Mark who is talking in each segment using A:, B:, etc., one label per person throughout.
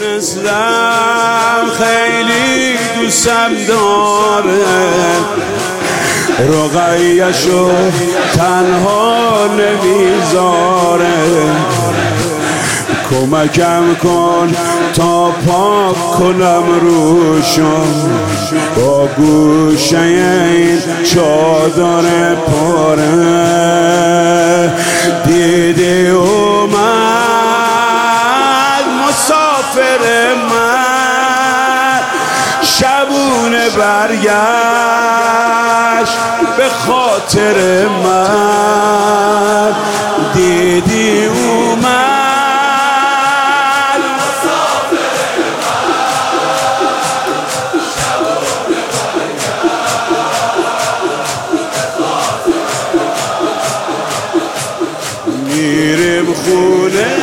A: دونستم خیلی دوستم داره. رقیشو تنها نمی‌ذاره. کمکم کن تا پاک کنم روشو. با گوشه این چادر پاره. دیدی اومد برگشت به خاطر من. دیدی اومد. میریم خونه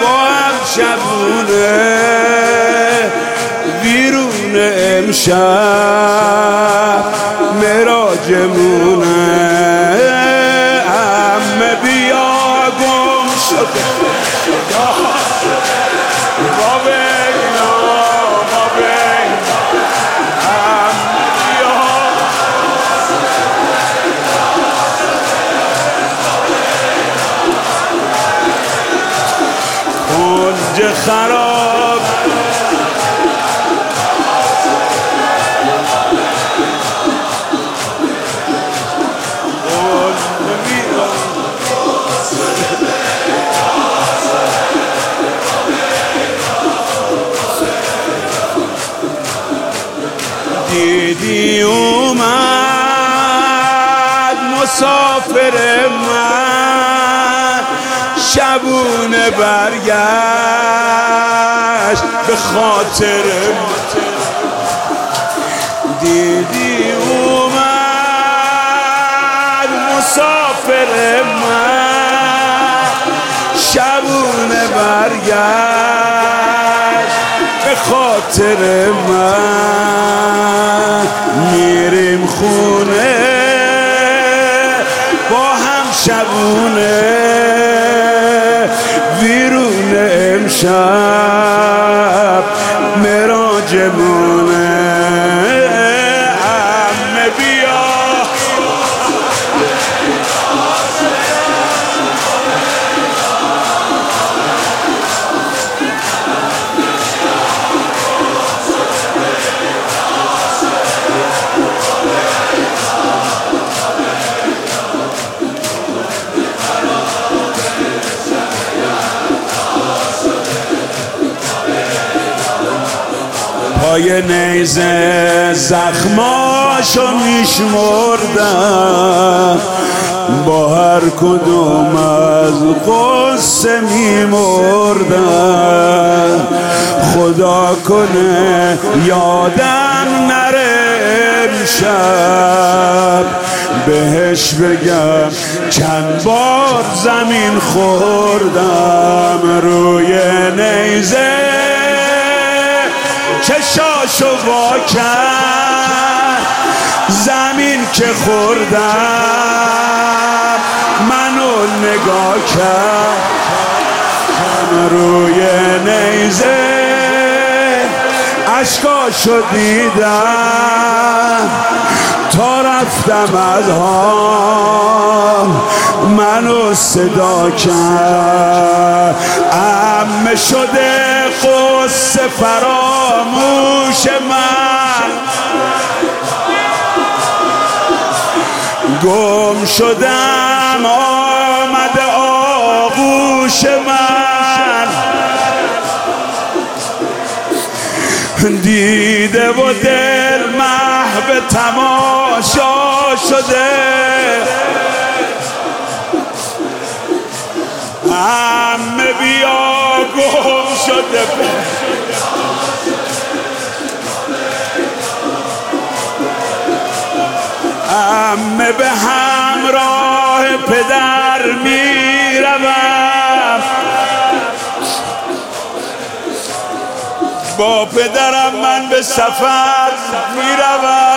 A: با هم شبونه امشب مراجمونه همه بیا گم شده ما خراب مسافر من شبونه برگشت به خاطر دیدی اومد مسافر من شبونه برگشت به خاطر من میریم خونه شبونه ویرون امشب مراجمونه پای نیزه زخماشو میشمردم. با هر کدوم از قصه میمردم. خدا کنه یادم نره امشب. بهش بگم چند بار زمین خوردم. روی نیزه چشاشو وا کرد زمین که خوردم منو نگاه کرد. روی نیزه اشکاشو دیدم. رفتم از حال. منو صدا کرد. امه شده قصه فراموش من. گم شدم آمده آغوش من. دیده و دل محو تماشا شده. همه بیا گم شده. همه به همراه پدر می‌روم. با پدرم من به سفر می‌روم.